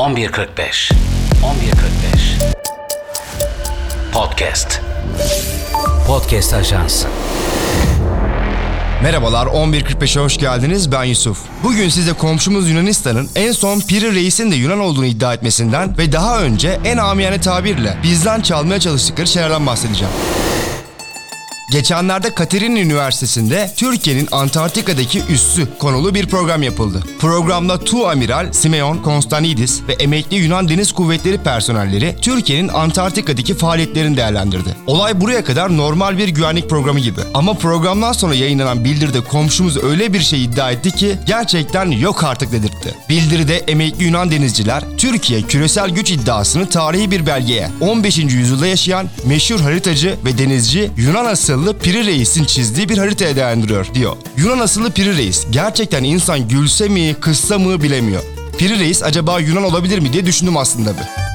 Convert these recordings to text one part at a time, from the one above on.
11.45 11.45 Podcast. Podcast Ajansı. Merhabalar 11.45'e hoş geldiniz. Ben Yusuf. Bugün size komşumuz Yunanistan'ın en son Piri Reis'in de Yunan olduğunu iddia etmesinden ve daha önce en amiyane tabirle bizden çalmaya çalıştıkları şeylerden bahsedeceğim. Geçenlerde Katerini Üniversitesi'nde Türkiye'nin Antarktika'daki üssü konulu bir program yapıldı. Programda Tu Amiral Simeon Konstanidis ve emekli Yunan Deniz Kuvvetleri personelleri Türkiye'nin Antarktika'daki faaliyetlerini değerlendirdi. Olay buraya kadar normal bir güvenlik programı gibi. Ama programdan sonra yayınlanan bildiride komşumuz öyle bir şey iddia etti ki gerçekten yok artık dedirtti. Bildiride emekli Yunan denizciler Türkiye küresel güç iddiasını tarihi bir belgeye 15. yüzyılda yaşayan meşhur haritacı ve denizci Yunan asıllı asıllı Piri Reis'in çizdiği bir haritaya dayandırıyor diyor. Yunan asıllı Piri Reis gerçekten insan gülse mi kızsa mı bilemiyor. Piri Reis acaba Yunan olabilir mi diye düşündüm aslında bir.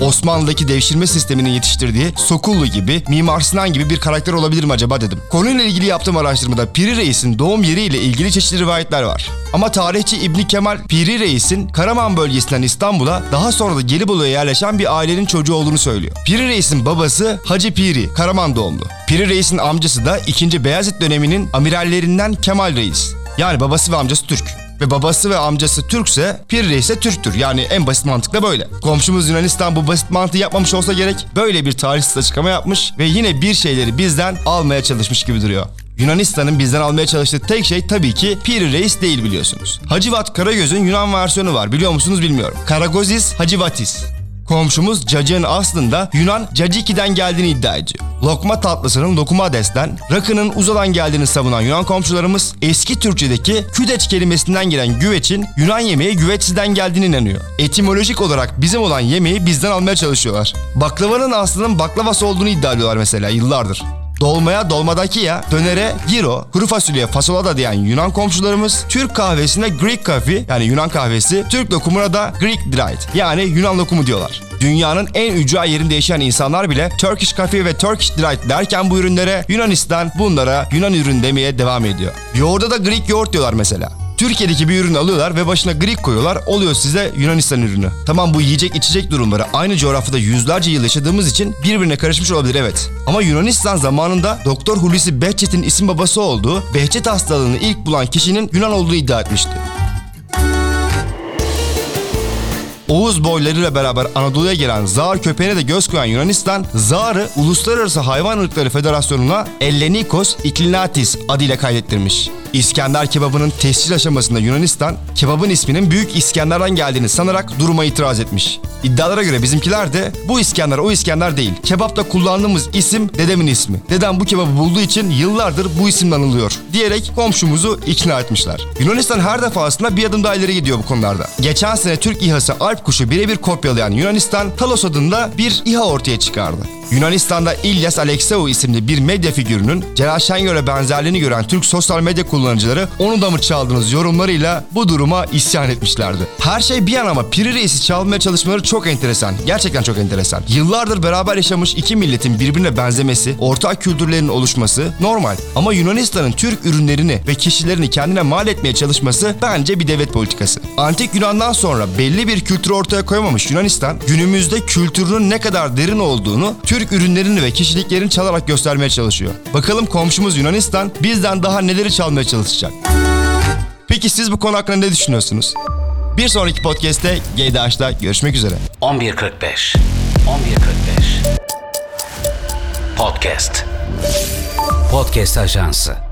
Osmanlı'daki devşirme sisteminin yetiştirdiği Sokullu gibi, Mimar Sinan gibi bir karakter olabilir mi acaba dedim. Konuyla ilgili yaptığım araştırmada Piri Reis'in doğum yeriyle ilgili çeşitli rivayetler var. Ama tarihçi İbni Kemal Piri Reis'in Karaman bölgesinden İstanbul'a daha sonra da Gelibolu'ya yerleşen bir ailenin çocuğu olduğunu söylüyor. Piri Reis'in babası Hacı Piri, Karaman doğumlu. Piri Reis'in amcası da 2. Beyazıt döneminin amirallerinden Kemal Reis. Yani babası ve amcası Türk ve babası ve amcası Türkse Pirre ise Türktür. Yani en basit mantıkla böyle. Komşumuz Yunanistan bu basit mantığı yapmamış olsa gerek böyle bir tarihsiz açıklama yapmış ve yine bir şeyleri bizden almaya çalışmış gibi duruyor. Yunanistan'ın bizden almaya çalıştığı tek şey tabii ki Piri Reis değil biliyorsunuz. Hacivat Karagöz'ün Yunan versiyonu var biliyor musunuz bilmiyorum. Karagozis Hacivatis. Komşumuz cacığın aslında Yunan Caciki'den geldiğini iddia ediyor. Lokma tatlısının lokumades'ten, rakının uzadan geldiğini savunan Yunan komşularımız eski Türkçedeki küdeç kelimesinden gelen güveçin Yunan yemeği güveçsizden geldiğini inanıyor. Etimolojik olarak bizim olan yemeği bizden almaya çalışıyorlar. Baklavanın aslının baklavası olduğunu iddia ediyorlar mesela yıllardır. Dolmaya dolmadaki ya, dönere giro, kuru fasulyeye fasola da diyen Yunan komşularımız Türk kahvesine Greek coffee yani Yunan kahvesi, Türk lokumuna da Greek delight yani Yunan lokumu diyorlar. Dünyanın en ücra yerinde yaşayan insanlar bile Turkish Coffee ve Turkish Delight derken bu ürünlere Yunanistan bunlara Yunan ürün demeye devam ediyor. Yoğurda da Greek yoğurt diyorlar mesela. Türkiye'deki bir ürünü alıyorlar ve başına Greek koyuyorlar. Oluyor size Yunanistan ürünü. Tamam bu yiyecek içecek durumları aynı coğrafyada yüzlerce yıl yaşadığımız için birbirine karışmış olabilir evet. Ama Yunanistan zamanında Doktor Hulusi Behçet'in isim babası olduğu Behçet hastalığını ilk bulan kişinin Yunan olduğunu iddia etmişti. Oğuz boylarıyla beraber Anadolu'ya gelen Zar köpeğine de göz koyan Yunanistan, Zar'ı Uluslararası Hayvan Irkları Federasyonu'na Ellenikos Iklinatis adıyla kaydettirmiş. İskender kebabının tescil aşamasında Yunanistan, kebabın isminin Büyük İskender'den geldiğini sanarak duruma itiraz etmiş. İddialara göre bizimkiler de bu İskender o İskender değil. Kebapta kullandığımız isim dedemin ismi. Dedem bu kebabı bulduğu için yıllardır bu isimle anılıyor diyerek komşumuzu ikna etmişler. Yunanistan her defasında bir adım daha ileri gidiyor bu konularda. Geçen sene Türk İHA'sı Alp kuşu birebir kopyalayan Yunanistan Talos adında bir İHA ortaya çıkardı. Yunanistan'da İlyas Alexeu isimli bir medya figürünün Celal Şengör'e benzerliğini gören Türk sosyal medya kullanıcıları onu da mı çaldınız yorumlarıyla bu duruma isyan etmişlerdi. Her şey bir yana ama Piri Reis'i çalmaya çalışmaları çok enteresan. Gerçekten çok enteresan. Yıllardır beraber yaşamış iki milletin birbirine benzemesi, ortak kültürlerin oluşması normal. Ama Yunanistan'ın Türk ürünlerini ve kişilerini kendine mal etmeye çalışması bence bir devlet politikası. Antik Yunan'dan sonra belli bir kültürü ortaya koyamamış Yunanistan, günümüzde kültürünün ne kadar derin olduğunu Türk ürünlerini ve kişiliklerini çalarak göstermeye çalışıyor. Bakalım komşumuz Yunanistan bizden daha neleri çalmaya çalışacak. Peki siz bu konu hakkında ne düşünüyorsunuz? Bir sonraki podcast'te GDH'da görüşmek üzere. 11.45 11.45 Podcast Podcast Ajansı